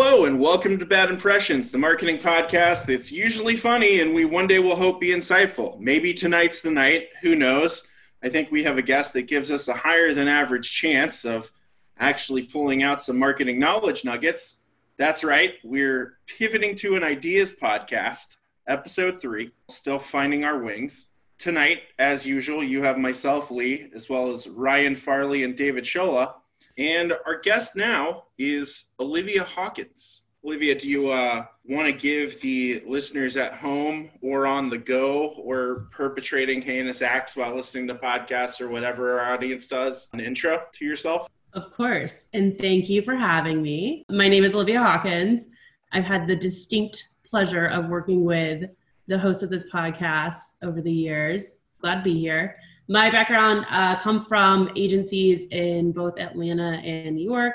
hello, and welcome to Bad Impressions, the marketing podcast that's usually funny and we one day will hope be insightful. Maybe tonight's the night, who knows? I think we have a guest that gives us a higher than average chance of actually pulling out some marketing knowledge nuggets. That's right, we're pivoting to an ideas podcast, episode three, still finding our wings. Tonight, as usual, you have myself, Lee, as well as Ryan Farley and David Shola. And our guest now is Olivia Hawkins. Olivia, do you uh, want to give the listeners at home or on the go or perpetrating heinous acts while listening to podcasts or whatever our audience does an intro to yourself? Of course. And thank you for having me. My name is Olivia Hawkins. I've had the distinct pleasure of working with the host of this podcast over the years. Glad to be here. My background uh, come from agencies in both Atlanta and New York,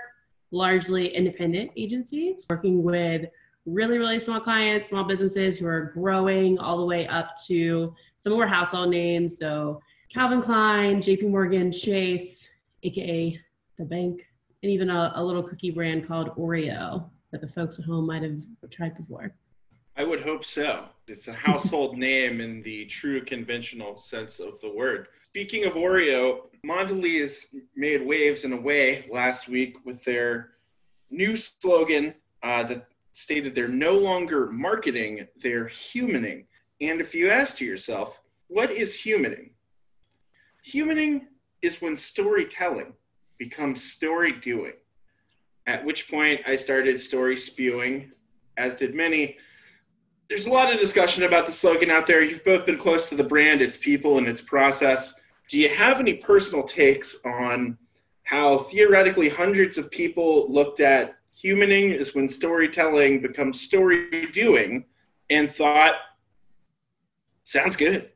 largely independent agencies, working with really, really small clients, small businesses who are growing all the way up to some our household names. So Calvin Klein, JP Morgan, Chase, aka the bank, and even a, a little cookie brand called Oreo that the folks at home might have tried before. I would hope so. It's a household name in the true conventional sense of the word. Speaking of Oreo, Mondelez made waves in a way last week with their new slogan uh, that stated they're no longer marketing, they're humaning. And if you ask yourself, what is humaning? Humaning is when storytelling becomes story doing. At which point I started story spewing, as did many. There's a lot of discussion about the slogan out there. You've both been close to the brand, its people, and its process. Do you have any personal takes on how theoretically hundreds of people looked at humaning is when storytelling becomes story doing and thought, sounds good?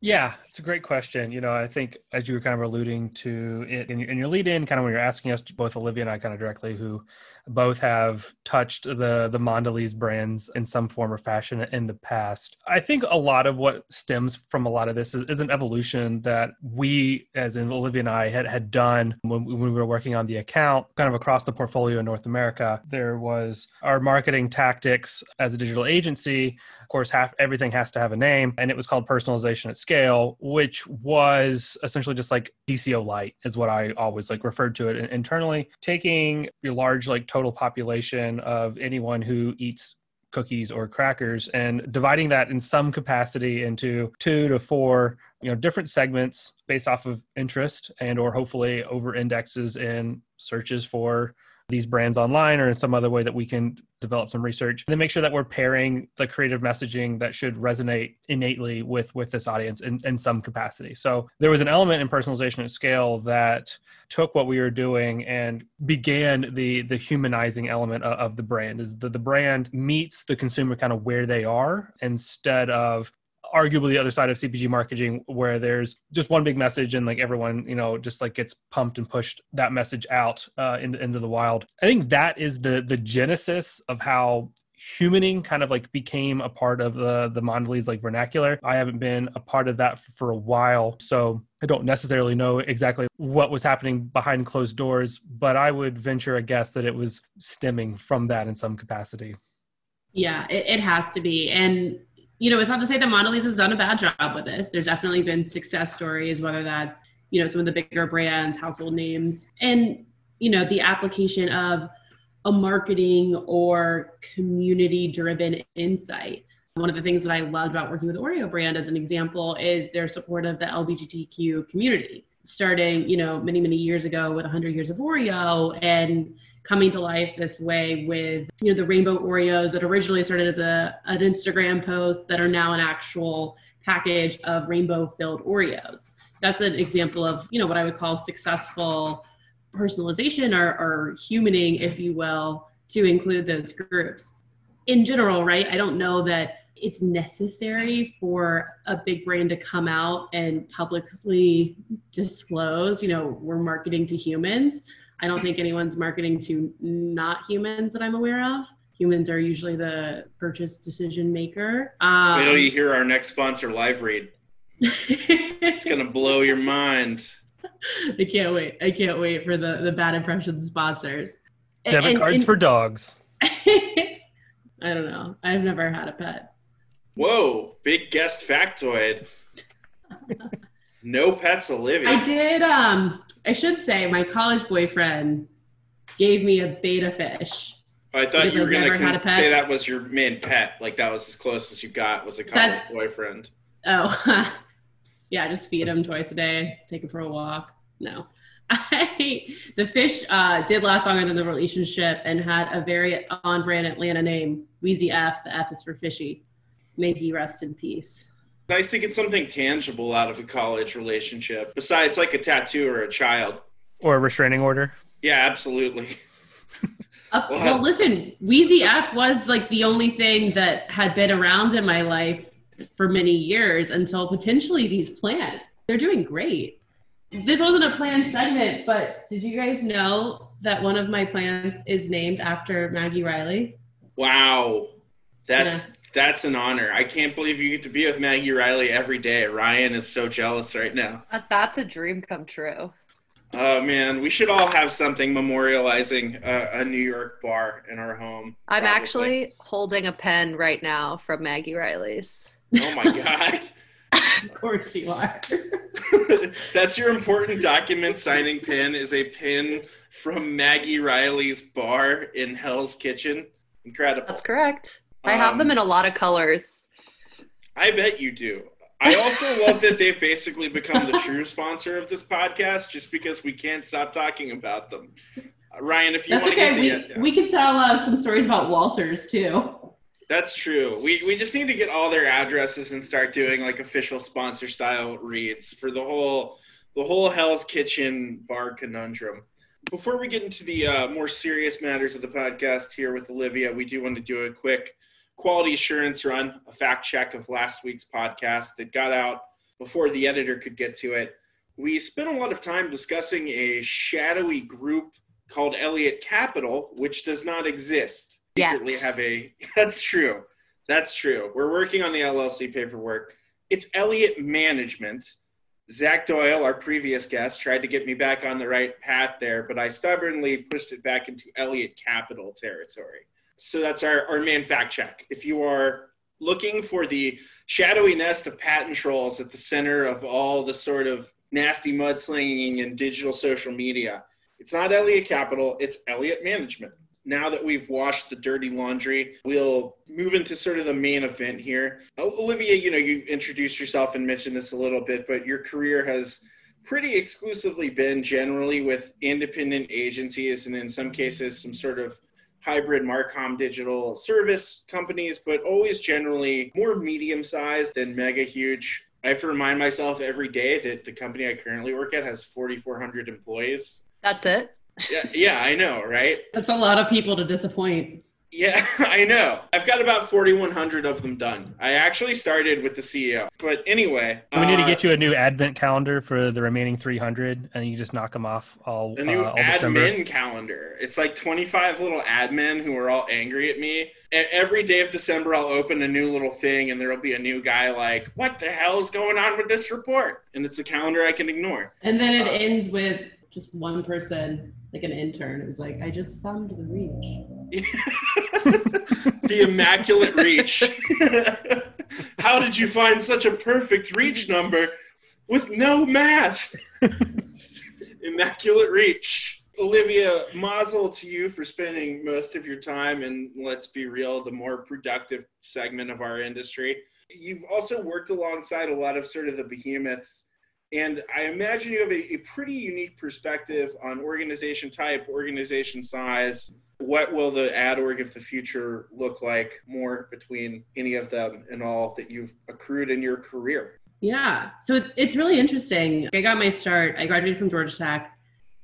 Yeah, it's a great question. You know, I think as you were kind of alluding to it in your, in your lead in, kind of when you're asking us, both Olivia and I kind of directly, who both have touched the the Mondelez brands in some form or fashion in the past. I think a lot of what stems from a lot of this is, is an evolution that we, as in Olivia and I, had had done when, when we were working on the account, kind of across the portfolio in North America. There was our marketing tactics as a digital agency. Of course, half everything has to have a name, and it was called personalization at scale, which was essentially just like DCO light, is what I always like referred to it internally. Taking your large like total population of anyone who eats cookies or crackers and dividing that in some capacity into two to four you know different segments based off of interest and or hopefully over indexes in searches for these brands online or in some other way that we can develop some research and then make sure that we're pairing the creative messaging that should resonate innately with with this audience in, in some capacity. So there was an element in personalization at scale that took what we were doing and began the the humanizing element of, of the brand is that the brand meets the consumer kind of where they are instead of arguably the other side of CPG marketing where there's just one big message and like everyone, you know, just like gets pumped and pushed that message out uh, into, into the wild. I think that is the the genesis of how humaning kind of like became a part of the the Mondelez like vernacular. I haven't been a part of that for a while, so I don't necessarily know exactly what was happening behind closed doors, but I would venture a guess that it was stemming from that in some capacity. Yeah, it, it has to be. And you know, it's not to say that Mondelez has done a bad job with this. There's definitely been success stories, whether that's, you know, some of the bigger brands, household names, and, you know, the application of a marketing or community driven insight. One of the things that I loved about working with Oreo brand as an example is their support of the LGBTQ community. Starting, you know, many, many years ago with 100 Years of Oreo and coming to life this way with you know the rainbow oreos that originally started as a an instagram post that are now an actual package of rainbow filled oreos. That's an example of you know what i would call successful personalization or, or humaning if you will to include those groups. In general right i don't know that it's necessary for a big brand to come out and publicly disclose you know we're marketing to humans I don't think anyone's marketing to not humans that I'm aware of. Humans are usually the purchase decision maker. Um, Wait till you hear our next sponsor, Live Read. it's gonna blow your mind. I can't wait. I can't wait for the the bad impression sponsors. Debit and- cards and- for dogs. I don't know. I've never had a pet. Whoa, big guest factoid. no pets, Olivia. I did. Um, I should say my college boyfriend gave me a betta fish. I thought you were going to say that was your main pet. Like that was as close as you got was a college That's- boyfriend. Oh, yeah. Just feed him twice a day. Take him for a walk. No. I, the fish uh, did last longer than the relationship and had a very on-brand Atlanta name, Wheezy F. The F is for fishy. May he rest in peace. Nice to get something tangible out of a college relationship besides like a tattoo or a child. Or a restraining order. Yeah, absolutely. Uh, Well, well, listen, Wheezy F was like the only thing that had been around in my life for many years until potentially these plants. They're doing great. This wasn't a planned segment, but did you guys know that one of my plants is named after Maggie Riley? Wow. That's that's an honor. I can't believe you get to be with Maggie Riley every day. Ryan is so jealous right now. Uh, That's a dream come true. Oh man, we should all have something memorializing a, a New York bar in our home. I'm probably. actually holding a pen right now from Maggie Riley's. Oh my god. Of course you are. That's your important document signing pin is a pin from Maggie Riley's bar in Hell's Kitchen. Incredible. That's correct. I have them Um, in a lot of colors. I bet you do. I also love that they've basically become the true sponsor of this podcast just because we can't stop talking about them. Uh, Ryan, if you That's want to okay. We, get the, we can tell uh, some stories about Walters too. That's true. We we just need to get all their addresses and start doing like official sponsor style reads for the whole the whole Hell's Kitchen bar conundrum. Before we get into the uh, more serious matters of the podcast here with Olivia, we do want to do a quick quality assurance run, a fact check of last week's podcast that got out before the editor could get to it. We spent a lot of time discussing a shadowy group called Elliott Capital, which does not exist. Yet. Secretly have a. That's true. That's true. We're working on the LLC paperwork. It's Elliott Management. Zach Doyle, our previous guest, tried to get me back on the right path there, but I stubbornly pushed it back into Elliott Capital territory. So that's our, our main fact check. If you are looking for the shadowy nest of patent trolls at the center of all the sort of nasty mudslinging and digital social media, it's not Elliott Capital, it's Elliott Management. Now that we've washed the dirty laundry, we'll move into sort of the main event here. Olivia, you know, you introduced yourself and mentioned this a little bit, but your career has pretty exclusively been generally with independent agencies and in some cases some sort of hybrid Marcom digital service companies, but always generally more medium sized than mega huge. I have to remind myself every day that the company I currently work at has 4,400 employees. That's it. Yeah, yeah, I know, right? That's a lot of people to disappoint. Yeah, I know. I've got about 4,100 of them done. I actually started with the CEO. But anyway, we need to uh, get you a new advent calendar for the remaining 300, and you just knock them off all, a new uh, all December. admin calendar. It's like 25 little admin who are all angry at me. Every day of December, I'll open a new little thing, and there'll be a new guy like, "What the hell is going on with this report?" And it's a calendar I can ignore. And then it Uh, ends with just one person, like an intern, who's like, I just summed the reach. the immaculate reach. How did you find such a perfect reach number with no math? immaculate reach. Olivia, mazel to you for spending most of your time in, let's be real, the more productive segment of our industry. You've also worked alongside a lot of sort of the behemoths, and I imagine you have a, a pretty unique perspective on organization type, organization size, what will the ad org of the future look like more between any of them and all that you've accrued in your career? Yeah. So it's, it's really interesting. I got my start. I graduated from Georgia Tech,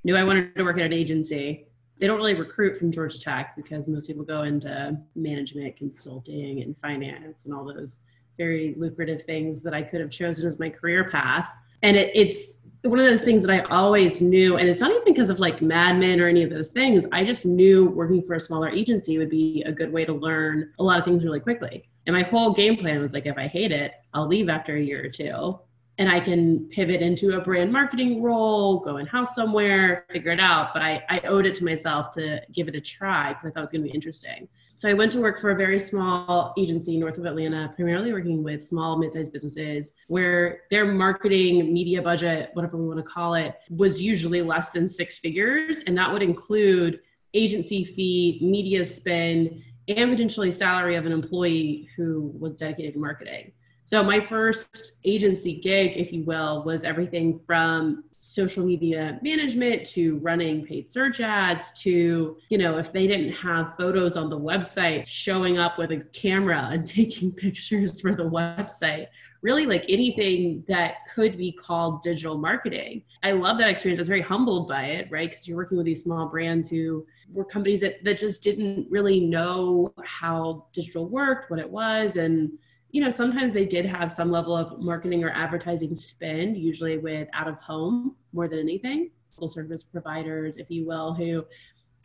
knew I wanted to work at an agency. They don't really recruit from Georgia Tech because most people go into management, consulting, and finance and all those very lucrative things that I could have chosen as my career path. And it, it's one of those things that I always knew. And it's not even because of like Mad Men or any of those things. I just knew working for a smaller agency would be a good way to learn a lot of things really quickly. And my whole game plan was like, if I hate it, I'll leave after a year or two and I can pivot into a brand marketing role, go in house somewhere, figure it out. But I, I owed it to myself to give it a try because I thought it was going to be interesting. So I went to work for a very small agency north of Atlanta, primarily working with small, mid-sized businesses where their marketing media budget, whatever we want to call it, was usually less than six figures. And that would include agency fee, media spend, and potentially salary of an employee who was dedicated to marketing. So my first agency gig, if you will, was everything from social media management to running paid search ads to, you know, if they didn't have photos on the website, showing up with a camera and taking pictures for the website. Really, like anything that could be called digital marketing. I love that experience. I was very humbled by it, right? Because you're working with these small brands who were companies that, that just didn't really know how digital worked, what it was. And you know, sometimes they did have some level of marketing or advertising spend, usually with out of home more than anything. Full service providers, if you will, who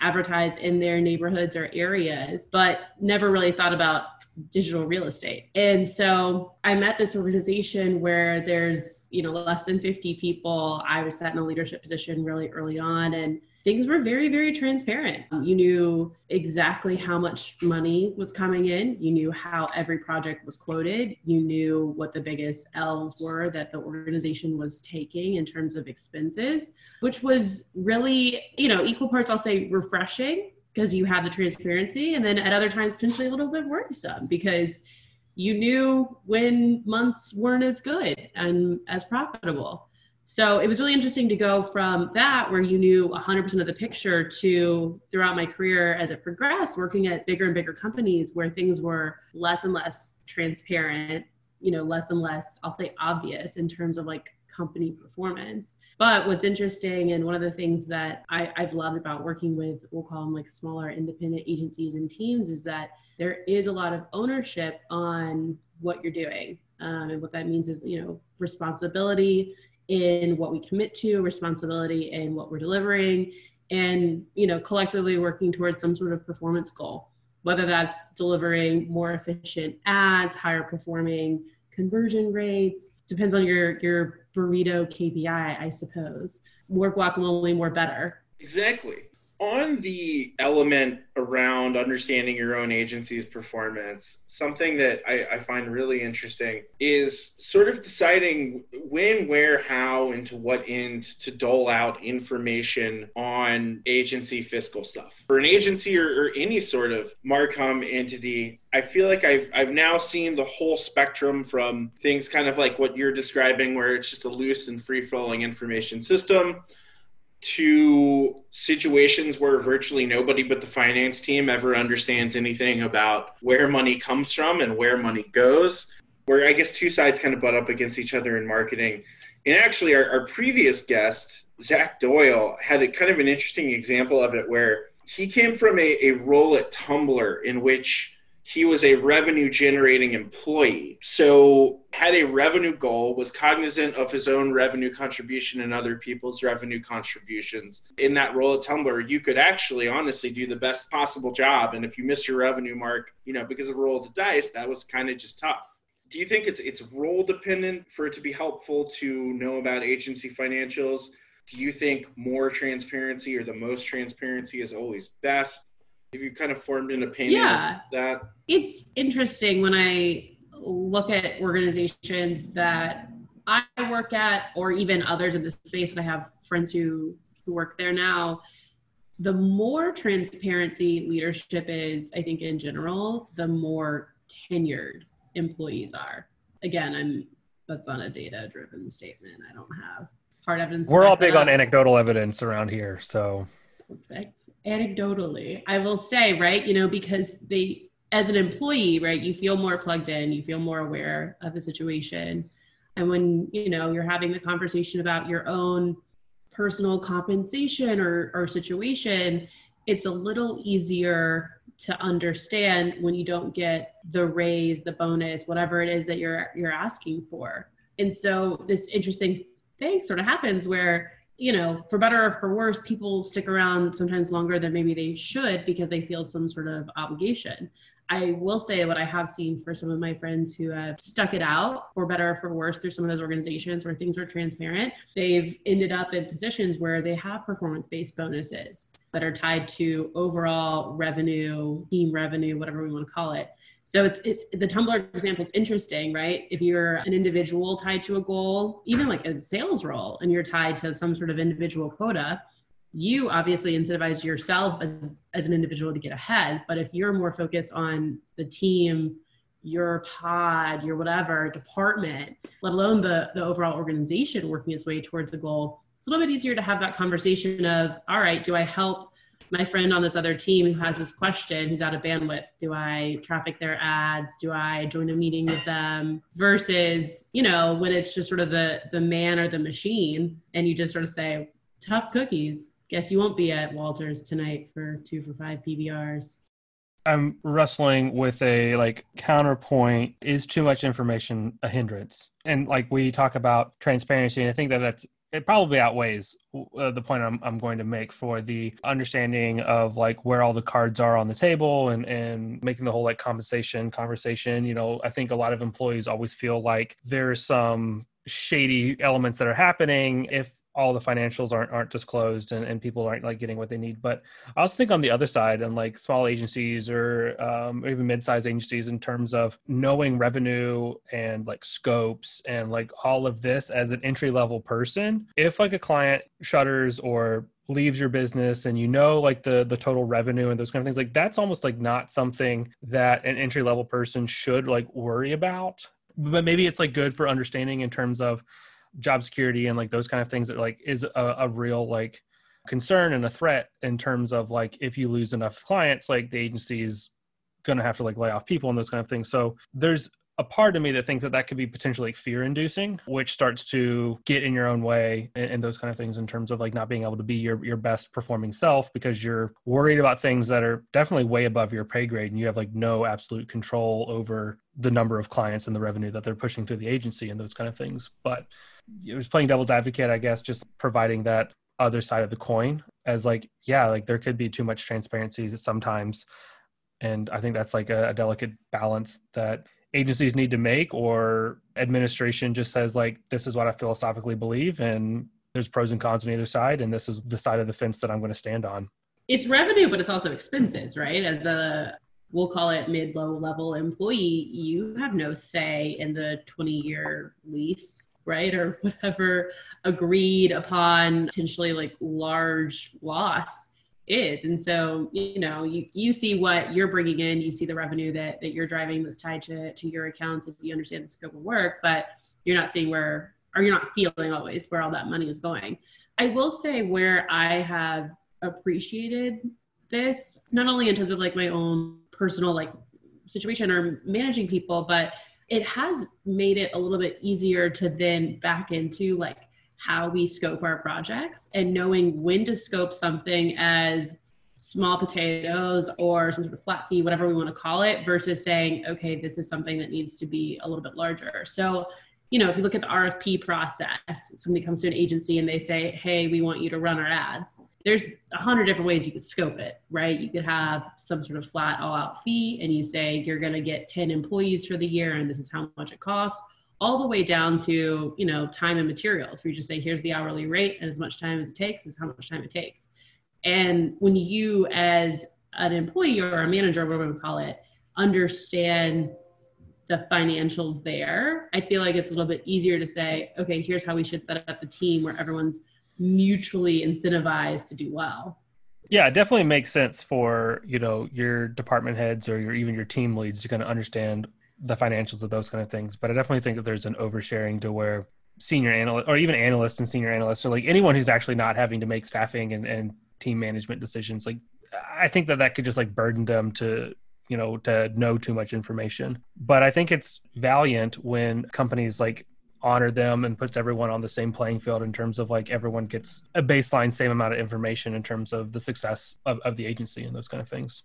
advertise in their neighborhoods or areas, but never really thought about digital real estate. And so I met this organization where there's, you know, less than 50 people. I was set in a leadership position really early on and things were very, very transparent. Um, you knew exactly how much money was coming in. You knew how every project was quoted. You knew what the biggest L's were that the organization was taking in terms of expenses, which was really, you know, equal parts, I'll say, refreshing because you had the transparency. And then at other times, potentially a little bit worrisome because you knew when months weren't as good and as profitable. So it was really interesting to go from that, where you knew 100% of the picture, to throughout my career as it progressed, working at bigger and bigger companies where things were less and less transparent, you know, less and less, I'll say, obvious in terms of like company performance. But what's interesting, and one of the things that I, I've loved about working with, we'll call them like smaller independent agencies and teams, is that there is a lot of ownership on what you're doing. Um, and what that means is, you know, responsibility in what we commit to, responsibility in what we're delivering, and you know, collectively working towards some sort of performance goal. Whether that's delivering more efficient ads, higher performing conversion rates, depends on your your burrito KPI, I suppose. More guacamole, more better. Exactly on the element around understanding your own agency's performance, something that I, I, find really interesting is sort of deciding when, where, how, and to what end to dole out information on agency fiscal stuff. For an agency or, or any sort of Marcom entity, I feel like I've I've now seen the whole spectrum from things kind of like what you're describing, where it's just a loose and free flowing information system to situations where virtually nobody but the finance team ever understands anything about where money comes from and where money goes. Where I guess two sides kind of butt up against each other in marketing. And actually, our, our previous guest, Zach Doyle, had a kind of an interesting example of it where he came from a, a role at Tumblr in which he was a revenue generating employee. So had a revenue goal, was cognizant of his own revenue contribution and other people's revenue contributions. In that role at Tumblr, you could actually honestly do the best possible job. And if you missed your revenue mark, you know, because of roll of the dice, that was kind of just tough. Do you think it's it's role dependent for it to be helpful to know about agency financials? Do you think more transparency or the most transparency is always best? Have you kind of formed an opinion yeah. of that? It's interesting when I look at organizations that I work at, or even others in the space, and I have friends who who work there now. The more transparency leadership is, I think in general, the more tenured employees are. Again, I'm that's not a data driven statement. I don't have hard evidence. We're all big on anecdotal evidence around here, so perfect. Anecdotally, I will say, right, you know, because they, as an employee, right, you feel more plugged in, you feel more aware of the situation. And when, you know, you're having the conversation about your own personal compensation or, or situation, it's a little easier to understand when you don't get the raise, the bonus, whatever it is that you're you're asking for. And so this interesting thing sort of happens where you know, for better or for worse, people stick around sometimes longer than maybe they should because they feel some sort of obligation. I will say what I have seen for some of my friends who have stuck it out for better or for worse through some of those organizations where things were transparent. They've ended up in positions where they have performance based bonuses that are tied to overall revenue, team revenue, whatever we want to call it. So it's it's the Tumblr example is interesting, right? If you're an individual tied to a goal, even like a sales role, and you're tied to some sort of individual quota, you obviously incentivize yourself as, as an individual to get ahead. But if you're more focused on the team, your pod, your whatever department, let alone the the overall organization working its way towards the goal, it's a little bit easier to have that conversation of, all right, do I help my friend on this other team who has this question who's out of bandwidth do i traffic their ads? Do i join a meeting with them? Versus you know when it's just sort of the the man or the machine and you just sort of say tough cookies. Guess you won't be at walters tonight for two for five pbrs i'm wrestling with a like counterpoint. Is too much information a hindrance? And like we talk about transparency and i think that that's it probably outweighs uh, the point I'm, I'm going to make for the understanding of like where all the cards are on the table and and making the whole like compensation conversation. You know i think a lot of employees always feel like there's some shady elements that are happening. If all the financials aren't aren't disclosed and, and people aren't like getting what they need. But I also think on the other side, and like small agencies or, um, even mid-sized agencies, in terms of knowing revenue and like scopes and like all of this as an entry level person, if like a client shutters or leaves your business and you know like the the total revenue and those kind of things like that's almost like not something that an entry level person should like worry about but maybe it's like good for understanding in terms of job security and like those kind of things that like is a, a real like concern and a threat in terms of like if you lose enough clients like the agency is going to have to like lay off people and those kind of things. So there's a part of me that thinks that that could be potentially fear inducing which starts to get in your own way and, and, those kind of things in terms of like not being able to be your, your best performing self because you're worried about things that are definitely way above your pay grade and you have like no absolute control over the number of clients and the revenue that they're pushing through the agency and those kind of things. But it was playing devil's advocate i guess just providing that other side of the coin as like yeah like there could be too much transparency sometimes. And i think that's like a, a delicate balance that agencies need to make or administration just says like this is what i philosophically believe and there's pros and cons on either side and this is the side of the fence that i'm going to stand on. It's revenue but it's also expenses right? As a we'll call it mid low level employee you have no say in the 20 year lease right or whatever agreed upon potentially like large loss is. And so you know you, you see what you're bringing in you see the revenue that, that you're driving that's tied to, to your accounts if you understand the scope of work but you're not seeing where or you're not feeling always where all that money is going. I will say where i have appreciated this not only in terms of like my own personal like situation or managing people but it has made it a little bit easier to then back into like how we scope our projects and knowing when to scope something as small potatoes or some sort of flat fee, whatever we want to call it, versus saying, okay, this is something that needs to be a little bit larger. So, you know, if you look at the RFP process, somebody comes to an agency and they say, hey, we want you to run our ads. There's a hundred different ways you could scope it, right? You could have some sort of flat all out fee and you say, you're going to get 10 employees for the year and this is how much it costs all the way down to you know time and materials where you just say here's the hourly rate and as much time as it takes is how much time it takes and when you as an employee or a manager whatever we call it understand the financials there i feel like it's a little bit easier to say okay here's how we should set up the team where everyone's mutually incentivized to do well yeah, it definitely makes sense for you know your department heads or your even your team leads to kind of understand the financials of those kind of things. But I definitely think that there's an oversharing to where senior analyst or even analysts and senior analysts or like anyone who's actually not having to make staffing and, and team management decisions, like I think that that could just like burden them to you know to know too much information. But I think it's valiant when companies like honor them and puts everyone on the same playing field in terms of like everyone gets a baseline same amount of information in terms of the success of, of the agency and those kind of things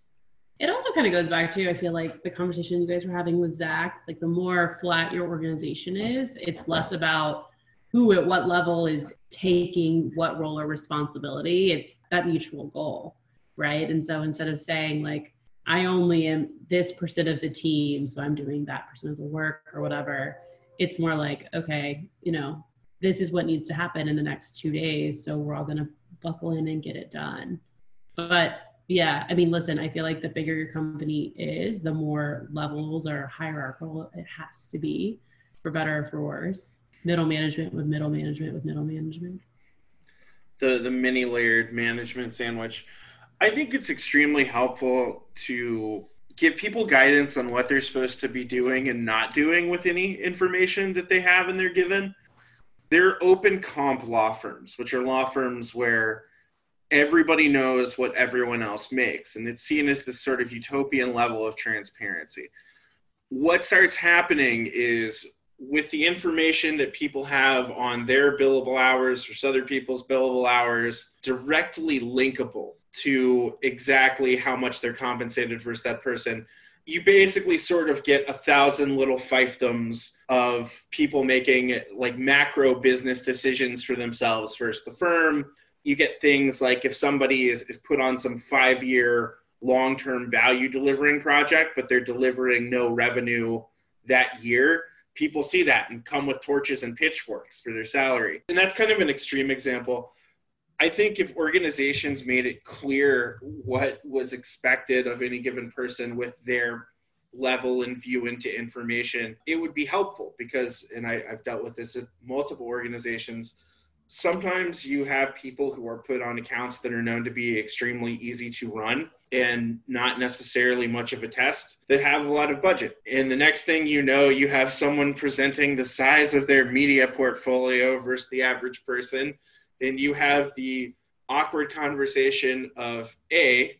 it also kind of goes back to I feel like the conversation you guys were having with Zach. Like the more flat your organization is, it's less about who at what level is taking what role or responsibility. It's that mutual goal, right? And so instead of saying like, I only am this percent of the team, so I'm doing that percent of the work or whatever, it's more like, okay, you know, this is what needs to happen in the next two days. So we're all going to buckle in and get it done. But yeah, I mean, listen, I feel like the bigger your company is, the more levels or hierarchical it has to be, for better or for worse. Middle management with middle management with middle management. The the many layered management sandwich. I think it's extremely helpful to give people guidance on what they're supposed to be doing and not doing with any information that they have and they're given. They're open comp law firms, which are law firms where everybody knows what everyone else makes and it's seen as this sort of utopian level of transparency what starts happening is with the information that people have on their billable hours versus other people's billable hours directly linkable to exactly how much they're compensated versus that person you basically sort of get a thousand little fiefdoms of people making like macro business decisions for themselves versus the firm you get things like if somebody is, is put on some five year long term value delivering project, but they're delivering no revenue that year, people see that and come with torches and pitchforks for their salary. And that's kind of an extreme example. I think if organizations made it clear what was expected of any given person with their level and view into information, it would be helpful because, and I, have dealt with this at multiple organizations, sometimes you have people who are put on accounts that are known to be extremely easy to run and not necessarily much of a test that have a lot of budget. And the next thing you know, you have someone presenting the size of their media portfolio versus the average person. And you have the awkward conversation of A,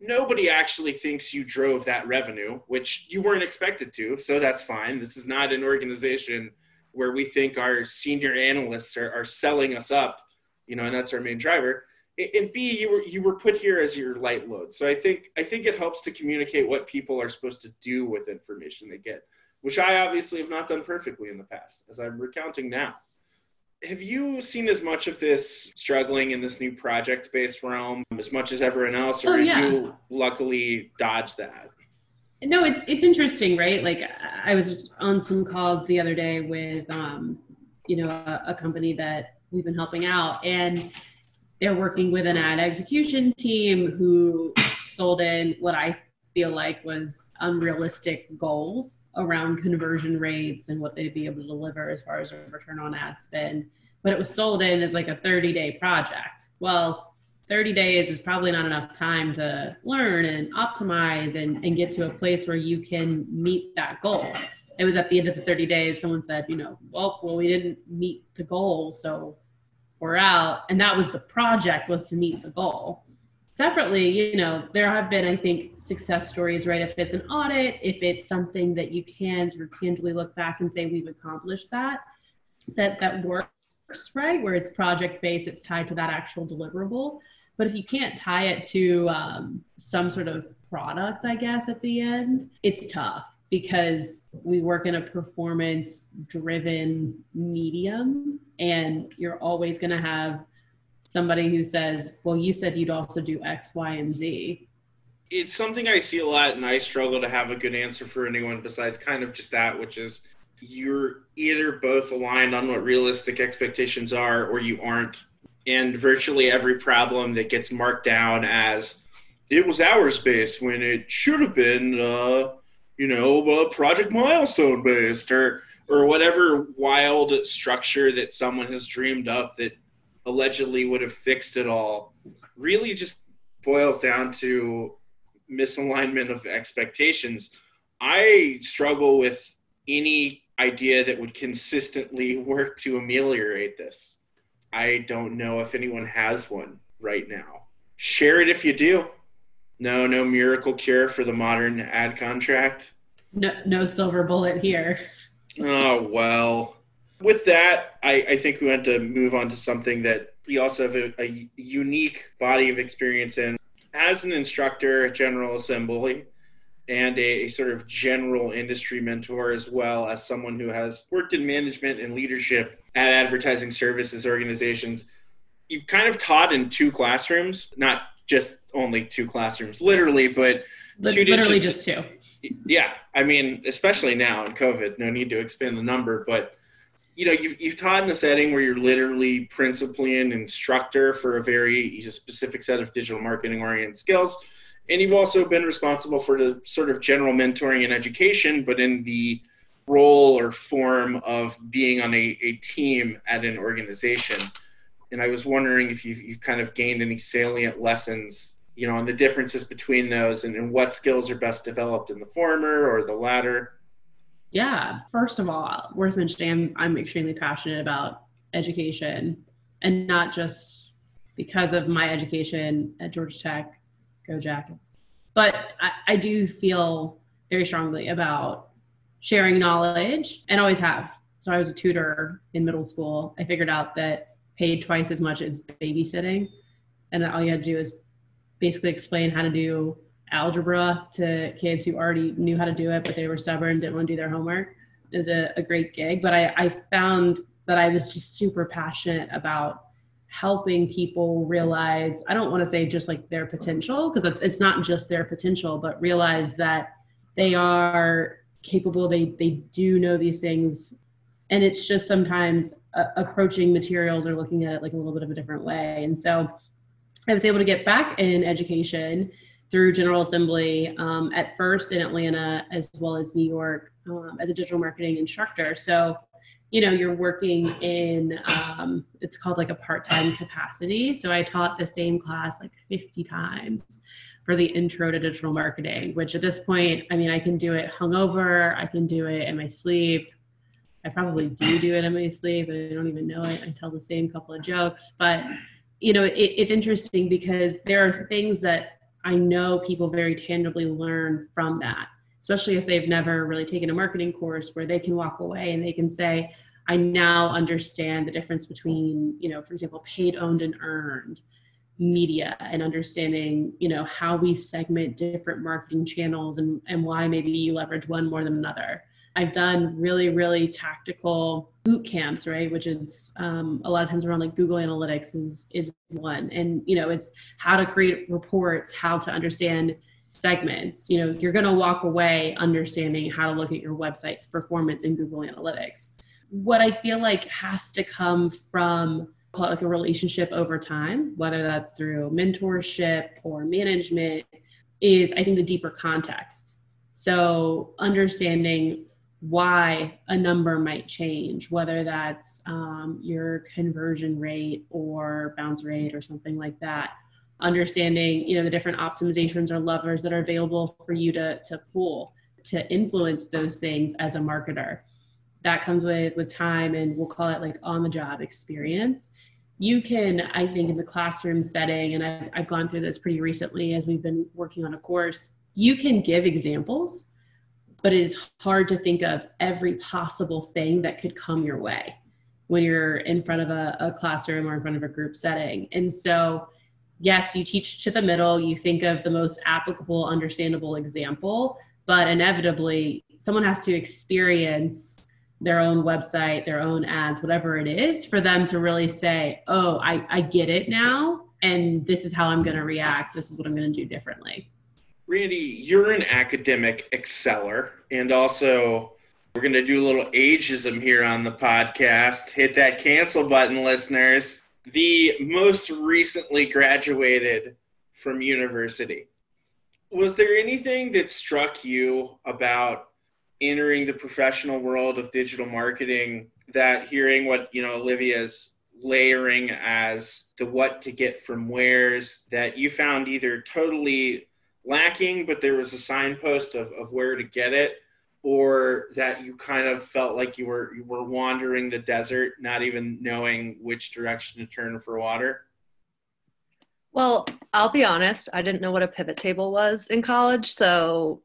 nobody actually thinks you drove that revenue, which you weren't expected to. So that's fine. This is not an organization where we think our senior analysts are, are selling us up, you know, and that's our main driver. And B, you were you were put here as your light load. So I think I think it helps to communicate what people are supposed to do with information they get, which I obviously have not done perfectly in the past, as I'm recounting now. Have you seen as much of this struggling in this new project-based realm as much as everyone else, or oh, yeah. have you luckily dodged that? no it's it's interesting right like i was on some calls the other day with um you know a, a, company that we've been helping out and they're working with an ad execution team who sold in what i feel like was unrealistic goals around conversion rates and what they'd be able to deliver as far as a return on ad spend but it was sold in as like a 30 day project well 30 days is probably not enough time to learn and optimize and, and get to a place where you can meet that goal. It was at the end of the 30 days, someone said, you know, well, well, we didn't meet the goal, so we're out. And that was the project was to meet the goal. Separately, you know, there have been, I think, success stories, right? If it's an audit, if it's something that you can sort of tangibly look back and say we've accomplished that, that that works, right? Where it's project based, it's tied to that actual deliverable but if you can't tie it to um, some sort of product, I guess, at the end, it's tough because we work in a performance driven medium and you're always going to have somebody who says, well, you said you'd also do X, Y, and Z. It's something I see a lot, and I struggle to have a good answer for anyone besides kind of just that, which is you're either both aligned on what realistic expectations are or you aren't and virtually every problem that gets marked down as it was hours based when it should have been, uh, you know, uh, project milestone based or or whatever wild structure that someone has dreamed up that allegedly would have fixed it all, really just boils down to misalignment of expectations. I struggle with any idea that would consistently work to ameliorate this. I don't know if anyone has one right now. Share it if you do. No, no miracle cure for the modern ad contract. No, no silver bullet here. Oh well. With that, I, I think we want to move on to something that we also have a, a unique body of experience in. As an instructor at General Assembly, and a, a, sort of general industry mentor as well as someone who has worked in management and leadership at advertising services organizations. You've kind of taught in two classrooms, not just only two classrooms, literally, but two literally just two. Yeah, I mean, especially now in COVID, no need to expand the number, but you know, you've, you've taught in a setting where you're literally principally an instructor for a very specific set of digital marketing oriented skills. And you've also been responsible for the sort of general mentoring and education, but in the role or form of being on a, a team at an organization. And I was wondering if you've, you've kind of gained any salient lessons, you know, on the differences between those and, and what skills are best developed in the former or the latter. Yeah. First of all, worth mentioning, I'm, I'm extremely passionate about education and not just because of my education at Georgia Tech, go Jackets, but I, I do feel very strongly about sharing knowledge and always have. So I was a tutor in middle school. I figured out that paid twice as much as babysitting. And that all you had to do is basically explain how to do algebra to kids who already knew how to do it, but they were stubborn, didn't want to do their homework. It was a, a great gig. But I, I found that I was just super passionate about helping people realize i don't want to say just like their potential because it's, it's not just their potential but realize that they are capable they they do know these things and it's just sometimes uh, approaching materials or looking at it like a little bit of a different way and so i was able to get back in education through General Assembly um, at first in Atlanta as well as New York um, as a digital marketing instructor. So, you know, you're working in um, it's called like a part-time capacity. So I taught the same class like 50 times for the intro to digital marketing, which at this point, I mean, I can do it hungover, I can do it in my sleep. I probably do do it in my sleep, and I don't even know it. I tell the same couple of jokes, but you know, it, it's interesting because there are things that I know people very tangibly learn from that, especially if they've never really taken a marketing course where they can walk away and they can say, I now understand the difference between, you know, for example, paid, owned, and earned media and understanding, you know, how we segment different marketing channels and, and why maybe you leverage one more than another. I've done really, really tactical boot camps, right? Which is um, a lot of times around like Google Analytics is is one, and you know it's how to create reports, how to understand segments. You know, you're going to walk away understanding how to look at your website's performance in Google Analytics. What I feel like has to come from call it like a relationship over time, whether that's through mentorship or management, is I think the deeper context. So understanding why a number might change, whether that's um, your conversion rate or bounce rate or something like that. Understanding, you know, the different optimizations or levers that are available for you to to pull to influence those things as a marketer. That comes with with time, and we'll call it like on the job experience. You can, I think, in the classroom setting, and I've, I've gone through this pretty recently as we've been working on a course. You can give examples but it is hard to think of every possible thing that could come your way when you're in front of a, a classroom or in front of a group setting. And so, yes, you teach to the middle, you think of the most applicable, understandable example, but inevitably, someone has to experience their own website, their own ads, whatever it is, for them to really say, oh, I, I get it now. And this is how I'm going to react. This is what I'm going to do differently. Randy, you're an academic exceller, and also we're going to do a little ageism here on the podcast. Hit that cancel button, listeners. The most recently graduated from university. Was there anything that struck you about entering the professional world of digital marketing that hearing what, you know, Olivia's layering as the what to get from where's that you found either totally lacking, but there was a signpost of, of where to get it, or that you kind of felt like you were you were wandering the desert, not even knowing which direction to turn for water? Well, I'll be honest, I didn't know what a pivot table was in college, so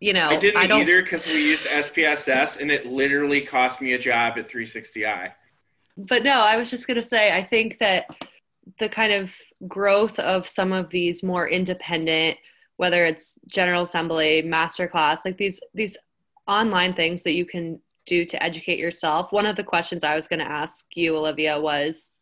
you know, I didn't I either because we used SPSS and it literally cost me a job at 360i. But no, I was just gonna say, I think that the kind of growth of some of these more independent whether it's General Assembly, Masterclass, like these these online things that you can do to educate yourself. One of the questions I was going to ask you, Olivia, was,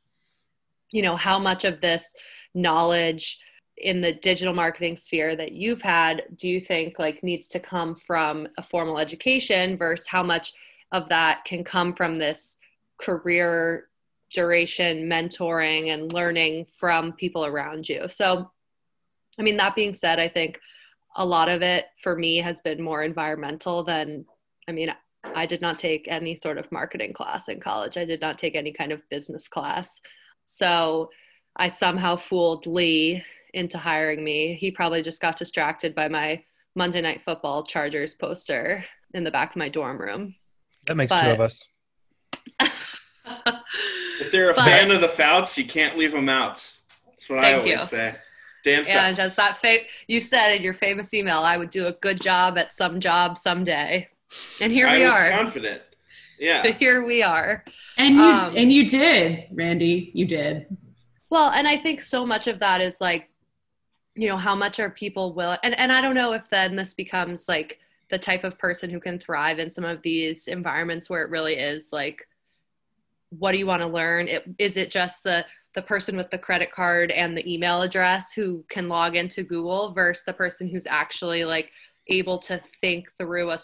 you know, how much of this knowledge in the digital marketing sphere that you've had do you think like needs to come from a formal education versus how much of that can come from this career duration mentoring and learning from people around you so i mean that being said i think a lot of it for me has been more environmental than i mean i did not take any sort of marketing class in college i did not take any kind of business class so i somehow fooled lee into hiring me. He probably just got distracted by my Monday Night Football Chargers poster in the back of my dorm room. That makes but, two of us. if they're a but, fan of the Fouts, you can't leave them out. That's what I always you. say. Dan Fouts. And just that fa- you said in your famous email, I would do a good job at some job someday. And here I we are. confident. Yeah. here we are. And you um, and you did, Randy. You did. Well, and I think so much of that is like you know how much are people will and, and i don't know if then this becomes like the type of person who can thrive in some of these environments where it really is like what do you want to learn it, is it just the the person with the credit card and the email address who can log into google versus the person who's actually like able to think through a,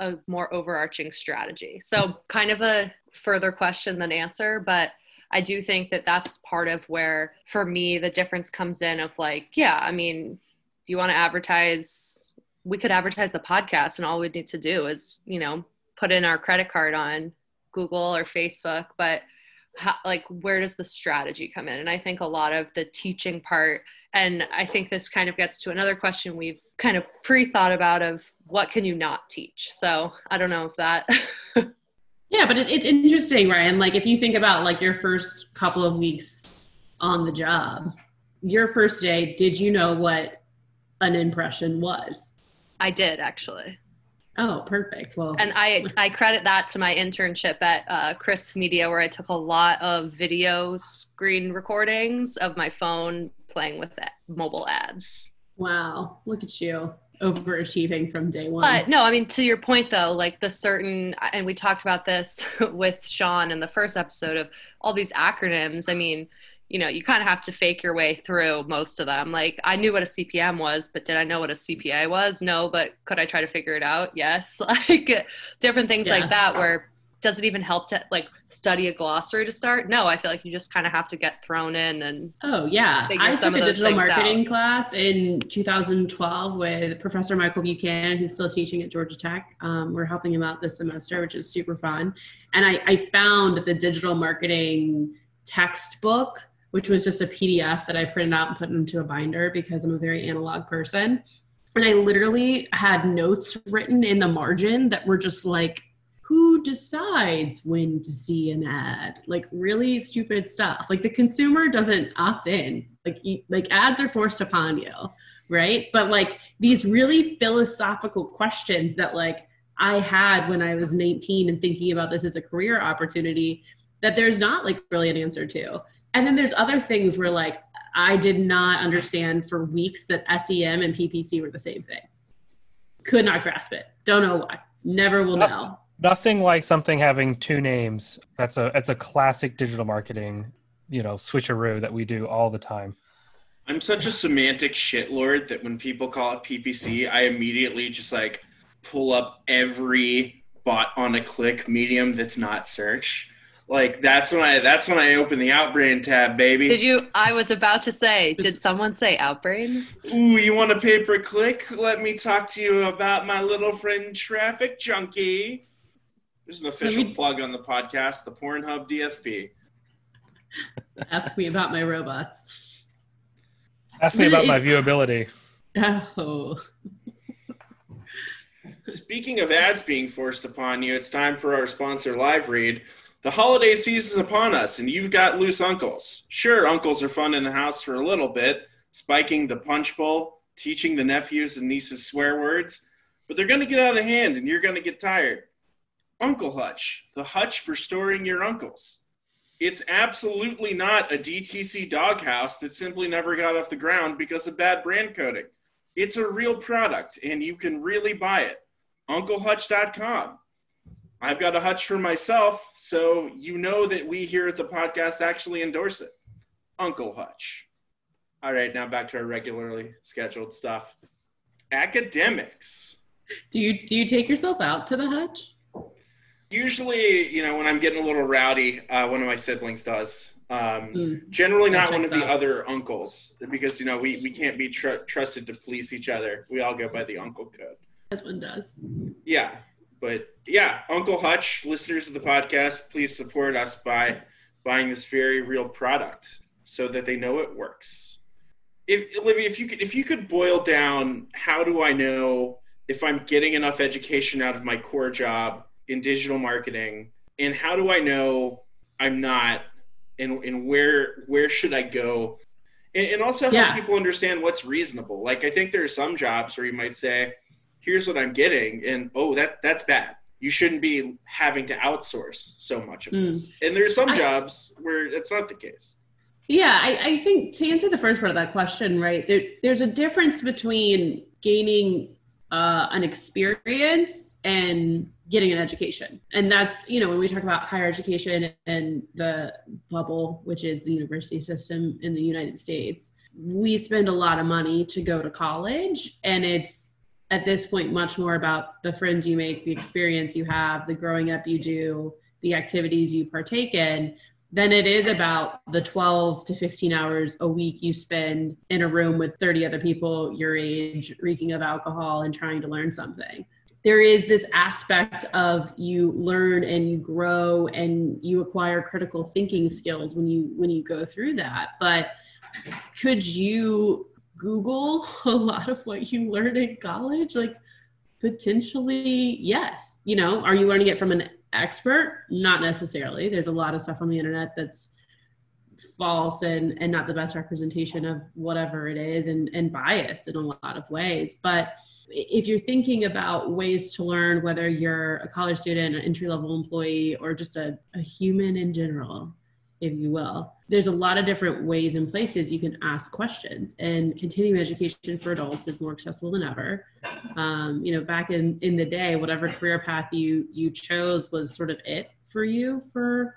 a more overarching strategy so kind of a further question than answer but I do think that that's part of where, for me, the difference comes in of like, yeah, I mean, you want to advertise? We could advertise the podcast, and all we need to do is, you know, put in our credit card on Google or Facebook. But how, like, where does the strategy come in? And I think a lot of the teaching part, and I think this kind of gets to another question we've kind of pre thought about of what can you not teach? So I don't know if that. Yeah, but it, it's interesting, Ryan. Like if you think about like your first couple of weeks on the job, your first day, did you know what an impression was? I did actually. Oh, perfect. Well, and I I credit that to my internship at uh, Crisp Media, where I took a lot of video screen recordings of my phone playing with mobile ads. Wow, look at you overachieving from day one. But no, I mean, to your point though, like the certain, and we talked about this with Sean in the first episode of all these acronyms. I mean, you know, you kind of have to fake your way through most of them. Like, I knew what a CPM was, but did I know what a CPA was? No, but could I try to figure it out? Yes. Like, different things yeah. like that where does it even help to like study a glossary to start? No, I feel like you just kind of have to get thrown in and. Oh yeah, I took a digital marketing out. class in 2012 with Professor Michael Buchanan, who's still teaching at Georgia Tech. Um, we're helping him out this semester, which is super fun. And I, I found the digital marketing textbook, which was just a PDF that I printed out and put into a binder because I'm a very analog person. And I literally had notes written in the margin that were just like who decides when to see an ad? Like really stupid stuff. Like the consumer doesn't opt in. Like like ads are forced upon you right? But like these really philosophical questions that like i had when i was 19 and thinking about this as a career opportunity that there's not like really an answer to and then there's other things where like i did not understand for weeks that sem and ppc were the same thing could not grasp it don't know why never will know Nothing like something having two names. That's a that's a classic digital marketing, you know, switcheroo that we do all the time. I'm such a semantic shitlord that when people call it PPC, I immediately just like pull up every bot on a click medium that's not search. Like that's when I that's when I open the Outbrain tab, baby. Did you? I was about to say. Did someone say Outbrain? Ooh, you want a pay per click? Let me talk to you about my little friend TrafficJunky. There's an official we... plug on the podcast, the Pornhub DSP. Ask me about my robots. Ask me about my viewability. Oh. Speaking of ads being forced upon you, it's time for our sponsor live read. The holiday season is upon us, and you've got loose uncles. Sure, uncles are fun in the house for a little bit, spiking the punch bowl, teaching the nephews and nieces swear words, but they're going to get out of hand, and you're going to get tired. Uncle Hutch, the hutch for storing your uncles. It's absolutely not a DTC doghouse that simply never got off the ground because of bad brand coding. It's a real product and you can really buy it. UncleHutch.com. I've got a hutch for myself, so you know that we here at the podcast actually endorse it. Uncle Hutch. All right, now back to our regularly scheduled stuff. Academics. Do you do you take yourself out to the hutch? Usually, you know, when I'm getting a little rowdy, uh, one of my siblings does. Um, Mm. Generally, not one of the out. other uncles, because you know we, we can't be tr- trusted to police each other. We all go by the uncle code. Husband does. Yeah, but yeah, Uncle Hutch, listeners of the podcast, please support us by buying this very real product so that they know it works. If Olivia, if you could, if you could boil down, how do I know if I'm getting enough education out of my core job in digital marketing, and how do I know I'm not, and and where where should I go? And, and also help Yeah. people understand what's reasonable. Like I think there are some jobs where you might say, here's what I'm getting, and oh, that that's bad. You shouldn't be having to outsource so much of Mm. this. And there's some I- jobs where that's not the case. Yeah, I, I think to answer the first part of that question, right, there, there's a difference between gaining uh, an experience and getting an education. And that's, you know, when we talk about higher education and the bubble, which is the university system in the United States, we spend a lot of money to go to college. And it's at this point much more about the friends you make, the experience you have, the growing up you do, the activities you partake in than it is about the 12 to 15 hours a week you spend in a room with 30 other people your age reeking of alcohol and trying to learn something. There is this aspect of you learn and you grow and you acquire critical thinking skills when you when you go through that. But could you google a lot of what you learn in college? Like potentially yes. You know are you learning it from an expert? Not necessarily. There's a lot of stuff on the internet that's false and and not the best representation of whatever it is and and biased in a lot of ways. But if you're thinking about ways to learn whether you're a college student an entry level employee or just a, a human in general if you will there's a lot of different ways and places you can ask questions and continuing education for adults is more accessible than ever. Um, you know back in in the day whatever career path you you chose was sort of it for you for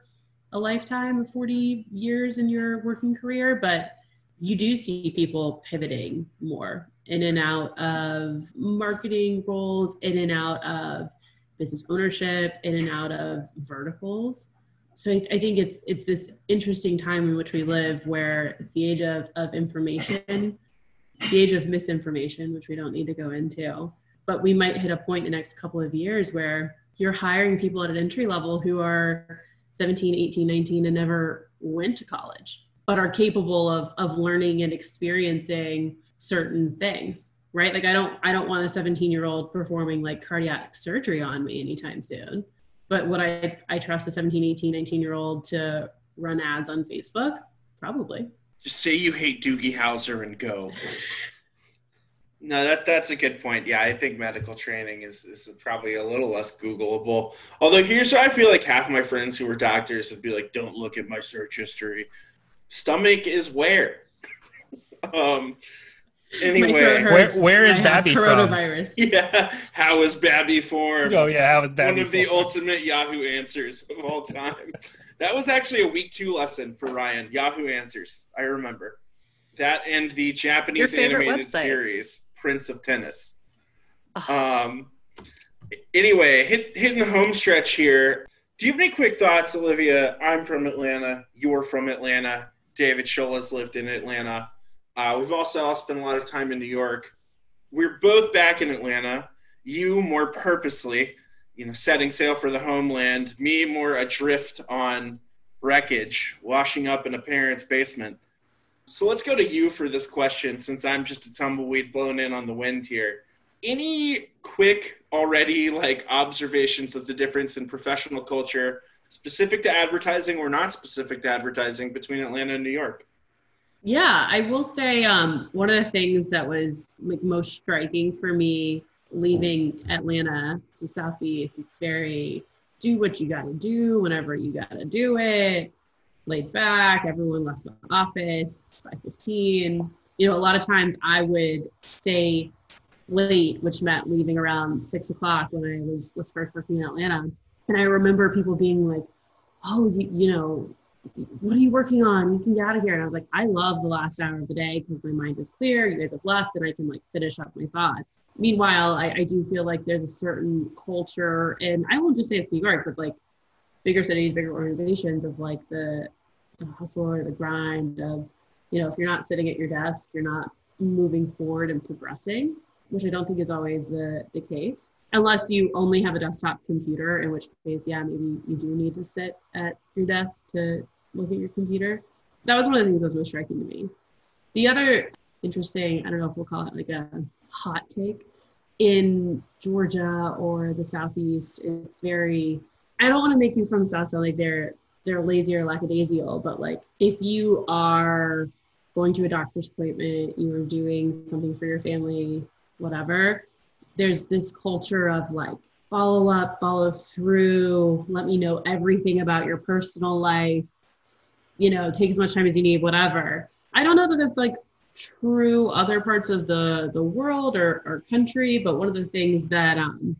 a lifetime of 40 years in your working career but you do see people pivoting more in and out of marketing roles in and out of business ownership in and out of verticals so I, I think it's it's this interesting time in which we live where it's the age of, of information the age of misinformation, which we don't need to go into. But we might hit a point in the next couple of years where you're hiring people at an entry level who are 17, 18, 19 and never went to college, but are capable of of learning and experiencing certain things. Right? Like I don't I don't want a 17 year old performing like cardiac surgery on me anytime soon. But would I I trust a 17, 18, 19 year old to run ads on Facebook? Probably. Just say you hate Doogie Howser and go. No, that that's a good point. Yeah, I think medical training is, is probably a little less Googleable. Although here's where I feel like half my friends who were doctors would be like, "Don't look at my search history. Stomach is where." um. My Anyway, throat Where- where is I have Babby from? Coronavirus. yeah. How is Babby formed? Oh yeah, how was that? One of the ultimate Yahoo answers of all time. That was actually a week two lesson for Ryan. Yahoo Answers. I remember that and the Japanese animated website. series Prince of Tennis. Ah. Um. Anyway, hit, hitting the home stretch here. Do you have any quick thoughts, Olivia? I'm from Atlanta. You're from Atlanta. David Shola's lived in Atlanta. Uh, we've also all spent a lot of time in New York. We're both back in Atlanta. You more purposely, you know, setting sail for the homeland. Me more adrift on wreckage, washing up in a parent's basement. So let's go to you for this question, since I'm just a tumbleweed blown in on the wind here. Any quick already like observations of the difference in professional culture, specific to advertising or not specific to advertising, between Atlanta and New York? Yeah, I will say um, one of the things that was like most striking for me leaving Atlanta to Southeast, it's very do what you got to do whenever you got to do it, laid back. Everyone left the office by 15. you know, a lot of times I would stay late, which meant leaving around six o'clock when I was was first working in Atlanta. And I remember people being like, "Oh, you, you know, what are you working on? You can get out of here." And I was like, "I love the last hour of the day because my mind is clear. You guys have left, and I can like finish up my thoughts." Meanwhile, I, I do feel like there's a certain culture, and I won't just say it's New York, but like bigger cities, bigger organizations of like the, the hustle or the grind of, you know, if you're not sitting at your desk, you're not moving forward and progressing, which I don't think is always the, the case. Unless you only have a desktop computer, in which case, yeah, maybe you do need to sit at your desk to look at your computer. That was one of the things that was most striking to me. The other interesting, I don't know if we'll call it like a hot take, in Georgia or the Southeast, it's very I don't want to make you from South sound like they're they're lazy or lackadaisical, but like if you are going to a doctor's appointment, you're doing something for your family, whatever, there's this culture of like follow up, follow through, let me know everything about your personal life, you know, take as much time as you need, whatever. I don't know that that's like true other parts of the the world or, or country, but one of the things that um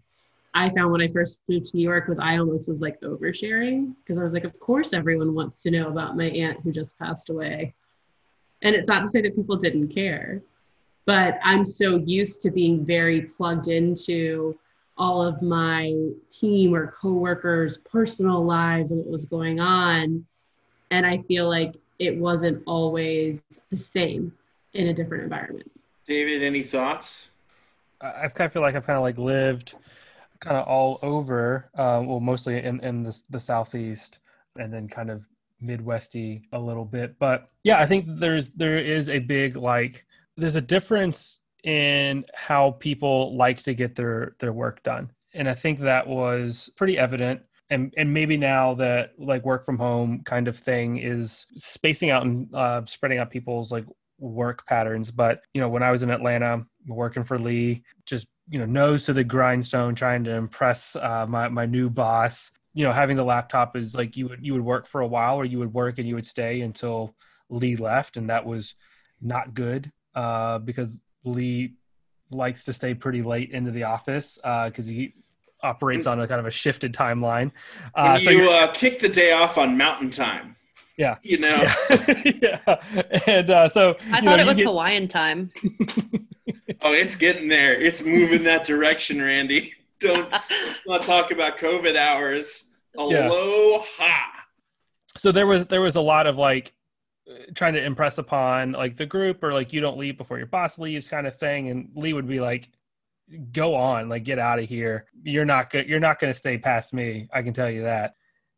I found when I first moved to New York was I almost was like oversharing because I was like, of course everyone wants to know about my aunt who just passed away. And it's not to say that people didn't care, but I'm so used to being very plugged into all of my team or coworkers' personal lives and what was going on. And I feel like it wasn't always the same in a different environment. David, any thoughts? I kind of feel like I've kind of like lived kind of all over, uh, well, mostly in, in the, the Southeast and then kind of Midwesty a little bit. But yeah, I think there's, there is a big, like, there's a difference in how people like to get their, their work done. And I think that was pretty evident. And and maybe now that like work from home kind of thing is spacing out and uh, spreading out people's like work patterns. But you know when i was in atlanta working for lee just you know nose to the grindstone trying to impress uh, my my new boss you know having the laptop is like you would you would work for a while or you would work and you would stay until lee left. And that was not good uh, because lee likes to stay pretty late into the office because uh, he operates on a kind of a shifted timeline uh, so you uh, kick the day off on mountain time yeah you know yeah, yeah. and uh, so i thought know, it was get... hawaiian time oh, it's getting there. It's moving that direction, Randy. Don't not talk about COVID hours. Aloha. Yeah. So there was there was a lot of like trying to impress upon like the group or like you don't leave before your boss leaves kind of thing. And lee would be like go on like get out of here. You're not good you're not going to stay past me. I can tell you that.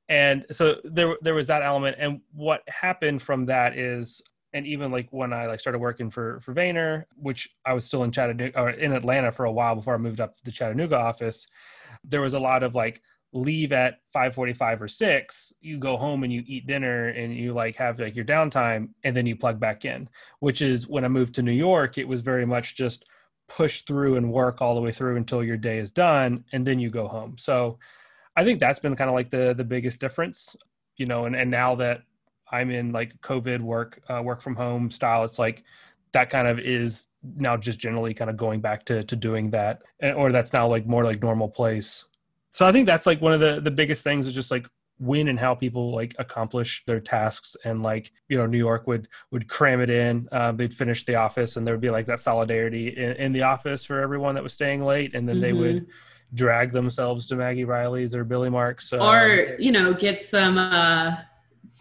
And so there there was that element. And what happened from that is and even like when I like started working for for Vayner, which I was still in Chattanooga or in Atlanta for a while before I moved up to the Chattanooga office, there was a lot of like leave at 5:45 or 6 you go home and you eat dinner and you like have like your downtime and then you plug back in which is when I moved to New York it was very much just push through and work all the way through until your day is done and then you go home so I think that's been kind of like the the biggest difference you know and and now that I'm in like COVID work, uh, work from home style. It's like that kind of is now just generally kind of going back to to doing that, or that's now like more like normal place. So I think that's like one of the the biggest things is just like when and how people like accomplish their tasks and like you know new york would would cram it in um, they'd finish the office and there would be like that solidarity in, in, the office for everyone that was staying late and then mm-hmm. they would drag themselves to maggie riley's or billy marks um, or you know get some uh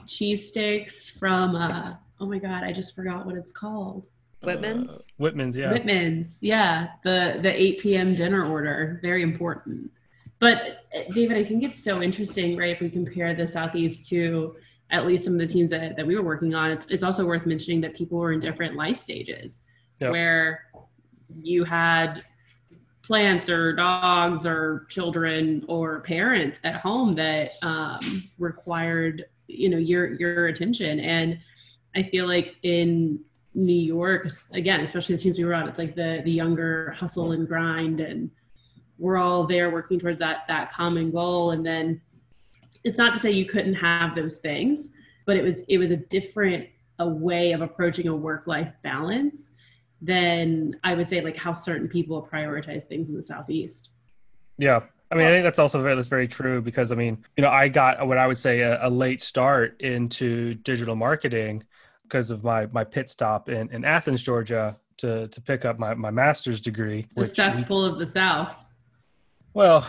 cheesesteaks from uh oh my god, I just forgot what it's called. Whitman's. Uh, Whitman's, yeah. Whitman's, yeah. The the 8 p.m. dinner order, very important. But uh, David, I think it's so interesting, right? If we compare the Southeast to at least some of the teams that, that we were working on, it's it's also worth mentioning that people were in different life stages yep. where you had plants or dogs or children or parents at home that um, required you know your your attention and i feel like in new york again especially the teams we were on it's like the the younger hustle and grind and we're all there working towards that that common goal and then it's not to say you couldn't have those things but it was it was a different a way of approaching a work life balance than I would say like how certain people prioritize things in the southeast. Yeah. I mean, I think that's also very, that's very true because I mean, you know, I got what I would say a, a late start into digital marketing because of my my pit stop in, in Athens, Georgia, to to pick up my, my master's degree. The cesspool of the South. Well,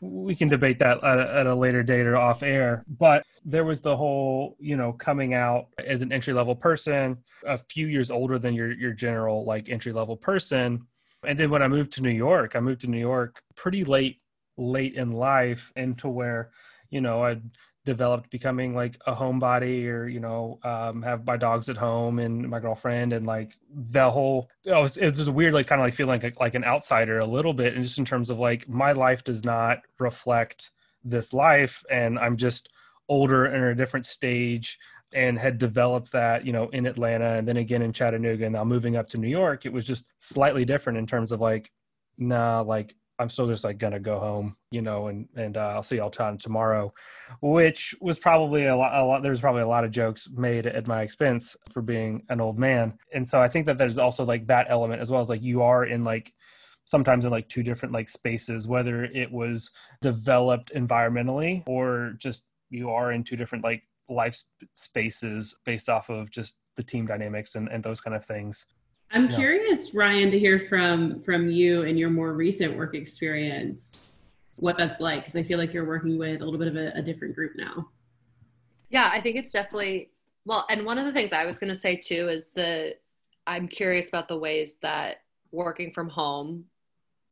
we can debate that at a, at a, later date or off air. But there was the whole, you know, coming out as an entry level person, a few years older than your your general like entry level person. And then when I moved to New York, I moved to New York pretty late late in life into where, you know, I'd developed becoming like a homebody or you know um, have my dogs at home and my girlfriend and like the whole it was, it was weird like kind of like feeling like, like an outsider a little bit and just in terms of like my life does not reflect this life and i'm just older and in a different stage and had developed that you know in atlanta and then again in chattanooga and now moving up to new york it was just slightly different in terms of like nah like I'm still just like gonna go home, you know, and and uh, I'll see y'all tomorrow, which was probably a lot. A lot. There's probably a lot of jokes made at my expense for being an old man, and so I think that there's also like that element as well as like you are in like sometimes in like two different like spaces, whether it was developed environmentally or just you are in two different like life spaces based off of just the team dynamics and, and those kind of things. I'm yeah. curious, Ryan, to hear from from you and your more recent work experience, what that's like, because I feel like you're working with a little bit of a, a different group now. Yeah, I think it's definitely well. And one of the things I was going to say too is the I'm curious about the ways that working from home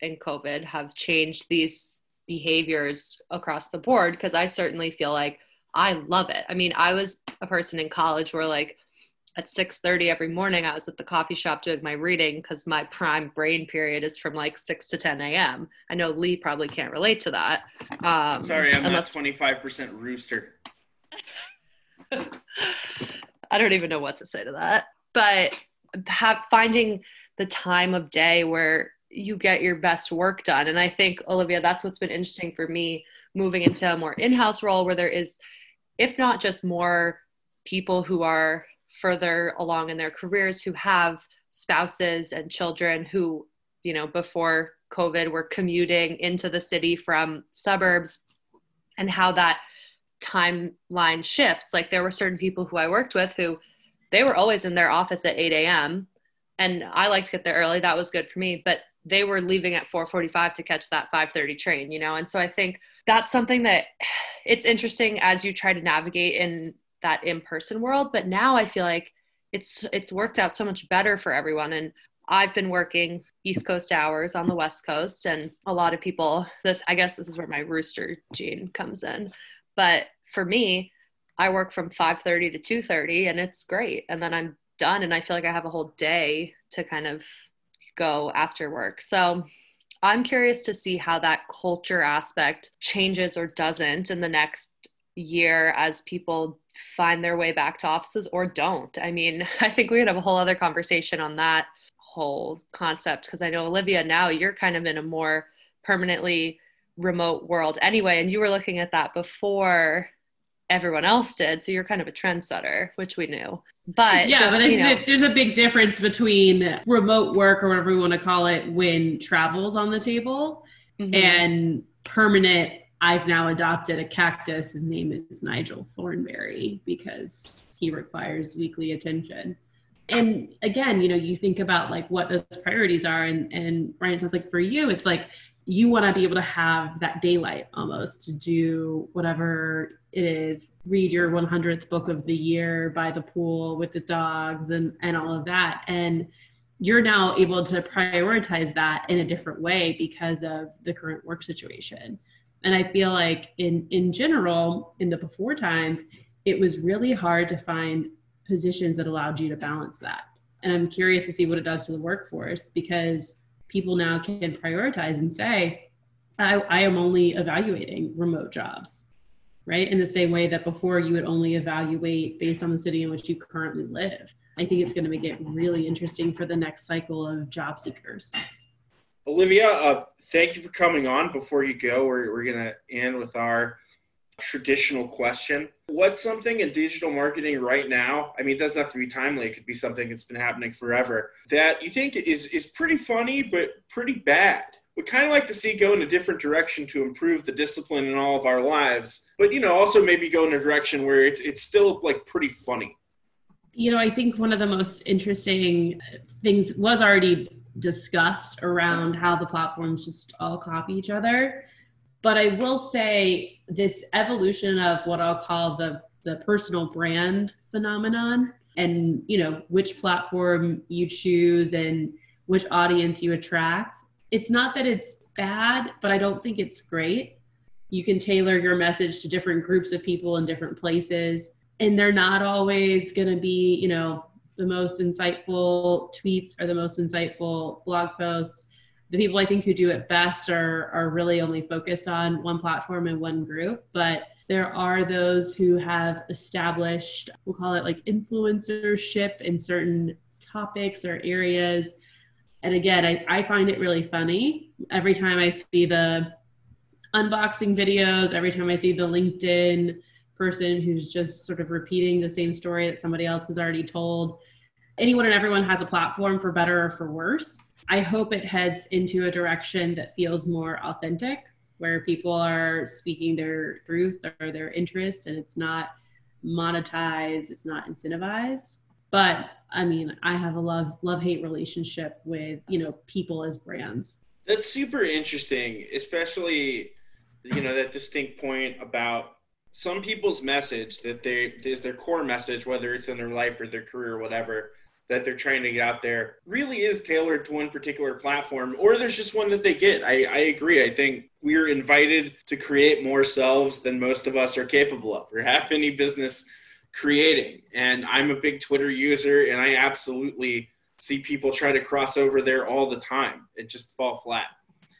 and COVID have changed these behaviors across the board. Because I certainly feel like I love it. I mean, I was a person in college where like at 6.30 every morning i was at the coffee shop doing my reading because my prime brain period is from like 6 to 10 a.m i know lee probably can't relate to that um, sorry i'm unless... not 25% rooster. I don't even know what to say to that. But have, finding the time of day where you get your best work done and i think olivia that's what's been interesting for me moving into a more in-house role where there is if not just more people who are further along in their careers who have spouses and children who, you know, before COVID were commuting into the city from suburbs and how that timeline shifts. Like there were certain people who I worked with who they were always in their office at 8 a.m. And I liked to get there early. That was good for me. But they were leaving at 4:45 to catch that 5:30 train, you know. And so I think that's something that it's interesting as you try to navigate in that in-person world but now i feel like it's it's worked out so much better for everyone. And i've been working east coast hours on the west coast and a lot of people this i guess this is where my rooster gene comes in. But for me i work from 5.30 to 2.30 and it's great. And then i'm done and i feel like i have a whole day to kind of go after work. So i'm curious to see how that culture aspect changes or doesn't in the next year as people find their way back to offices or don't. I mean, I think we could have a whole other conversation on that whole concept because I know Olivia now you're kind of in a more permanently remote world anyway and you were looking at that before everyone else did so you're kind of a trendsetter which we knew but yeah just, but you know, there's a big difference between remote work or whatever we want to call it when travel's on the table mm-hmm. and permanent I've now adopted a cactus. His name is Nigel Thornberry because he requires weekly attention. And again, you know, you think about like what those priorities are, and and Ryan sounds like for you, it's like you want to be able to have that daylight almost to do whatever it is, read your 100th book of the year by the pool with the dogs and and all of that, and you're now able to prioritize that in a different way because of the current work situation and I feel like in in general, in the before times, it was really hard to find positions that allowed you to balance that. And I'm curious to see what it does to the workforce because people now can prioritize and say, I, I am only evaluating remote jobs, right? In the same way that before you would only evaluate based on the city in which you currently live. I think it's going to make it really interesting for the next cycle of job seekers. Olivia, uh, thank you for coming on. Before you go, we're, we're going to end with our traditional question. What's something in digital marketing right now? I mean, it doesn't have to be timely. It could be something that's been happening forever that you think is is pretty funny but pretty bad. Would kind of like to see go in a different direction to improve the discipline in all of our lives, but you know, also maybe go in a direction where it's it's still like pretty funny. You know, I think one of the most interesting things was already discussed around how the platforms just all copy each other. But I will say this evolution of what I'll call the the personal brand phenomenon and you know which platform you choose and which audience you attract it's not that it's bad but i don't think it's great. You can tailor your message to different groups of people in different places and they're not always going to be you know the most insightful tweets or the most insightful blog posts. The people I think who do it best are are really only focused on one platform and one group, but there are those who have established we'll call it like influencership in certain topics or areas. And again I, I find it really funny. Every time i see the unboxing videos every time i see the linkedin person who's just sort of repeating the same story that somebody else has already told anyone and everyone has a platform for better or for worse I hope it heads into a direction that feels more authentic, where people are speaking their truth or their interest, and it's not monetized, it's not incentivized. But I mean, I have a love love hate relationship with you know people as brands. That's super interesting, especially you know that distinct point about some people's message that they is their core message, whether it's in their life or their career or whatever that they're trying to get out there really is tailored to one particular platform, or there's just one that they get. I, I agree. I think we're invited to create more selves than most of us are capable of or have any business creating. And I'm a big Twitter user, and I absolutely see people try to cross over there all the time. It just fall flat.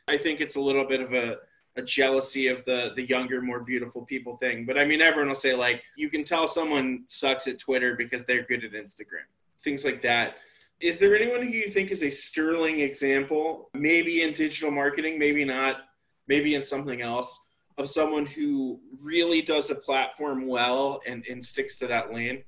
I think it's a little bit of a a jealousy of the the younger, more beautiful people thing. But I mean, everyone will say like you can tell someone sucks at Twitter because they're good at Instagram things like that. Is there anyone who you think is a sterling example, maybe in digital marketing, maybe not, maybe in something else, of someone who really does a platform well and, and sticks to that lane?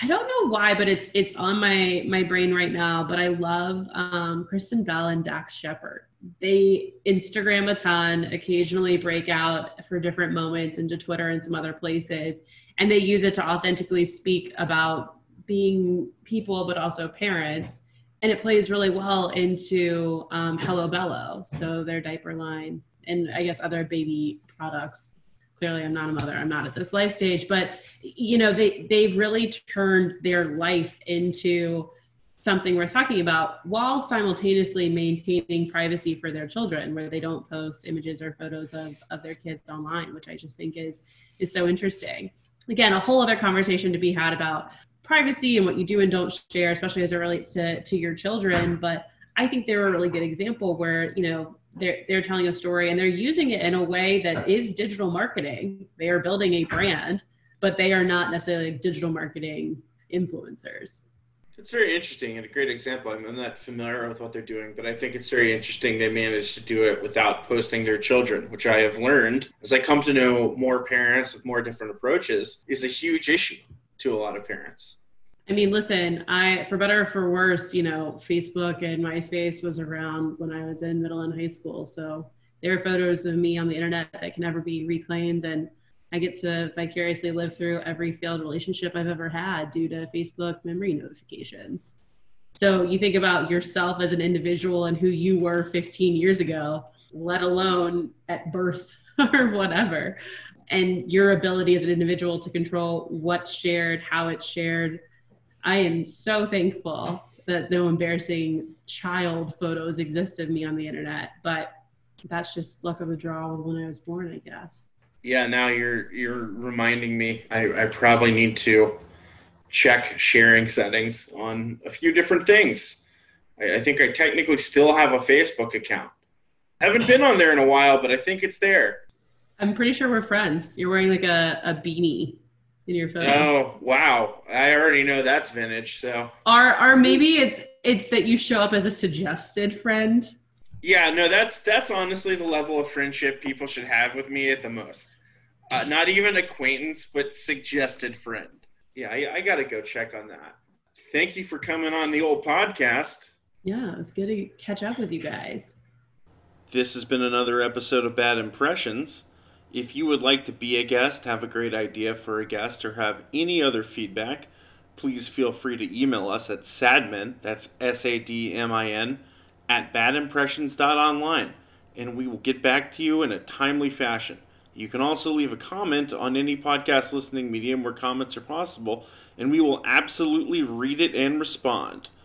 I don't know why, but it's it's on my my brain right now. But I love um, Kristen Bell and Dax Shepard. They Instagram a ton, occasionally break out for different moments into Twitter and some other places, and they use it to authentically speak about being people but also parents and it plays really well into um, hello bello so their diaper line and i guess other baby products. Clearly i'm not a mother i'm not at this life stage but you know they they've really turned their life into something worth talking about while simultaneously maintaining privacy for their children where they don't post images or photos of, of their kids online which i just think is is so interesting again a whole other conversation to be had about privacy and what you do and don't share, especially as it relates to to your children. But I think they're a really good example where you know they're they're telling a story and they're using it in a way that is digital marketing. They are building a brand, but they are not necessarily digital marketing influencers. It's very interesting and a great example. I'm not familiar with what they're doing, but I think it's very interesting they managed to do it without posting their children, which I have learned as I come to know more parents with more different approaches is a huge issue to a lot of parents. I mean, listen, I for better or for worse, you know, Facebook and MySpace was around when I was in middle and high school. So there are photos of me on the internet that can never be reclaimed and I get to vicariously live through every failed relationship I've ever had due to Facebook memory notifications. So you think about yourself as an individual and who you were 15 years ago, let alone at birth or whatever and your ability as an individual to control what's shared, how it's shared. I am so thankful that no embarrassing child photos exist of me on the internet, but that's just luck of the draw when I was born, I guess. Yeah, now you're you're reminding me. I, I probably need to check sharing settings on a few different things. I, I think I technically still have a Facebook account. I haven't been on there in a while, but I think it's there. I'm pretty sure we're friends. You're wearing like a, a beanie in your photo. Oh wow! I already know that's vintage. So or or maybe it's it's that you show up as a suggested friend. Yeah, no, that's that's honestly the level of friendship people should have with me at the most. Uh, not even acquaintance, but suggested friend. Yeah, I, I got to go check on that. Thank you for coming on the old podcast. Yeah, it's good to catch up with you guys. This has been another episode of Bad Impressions. If you would like to be a guest, have a great idea for a guest, or have any other feedback, please feel free to email us at sadmin, that's S A D M I N, at badimpressions.online, and we will get back to you in a timely fashion. You can also leave a comment on any podcast listening medium where comments are possible, and we will absolutely read it and respond.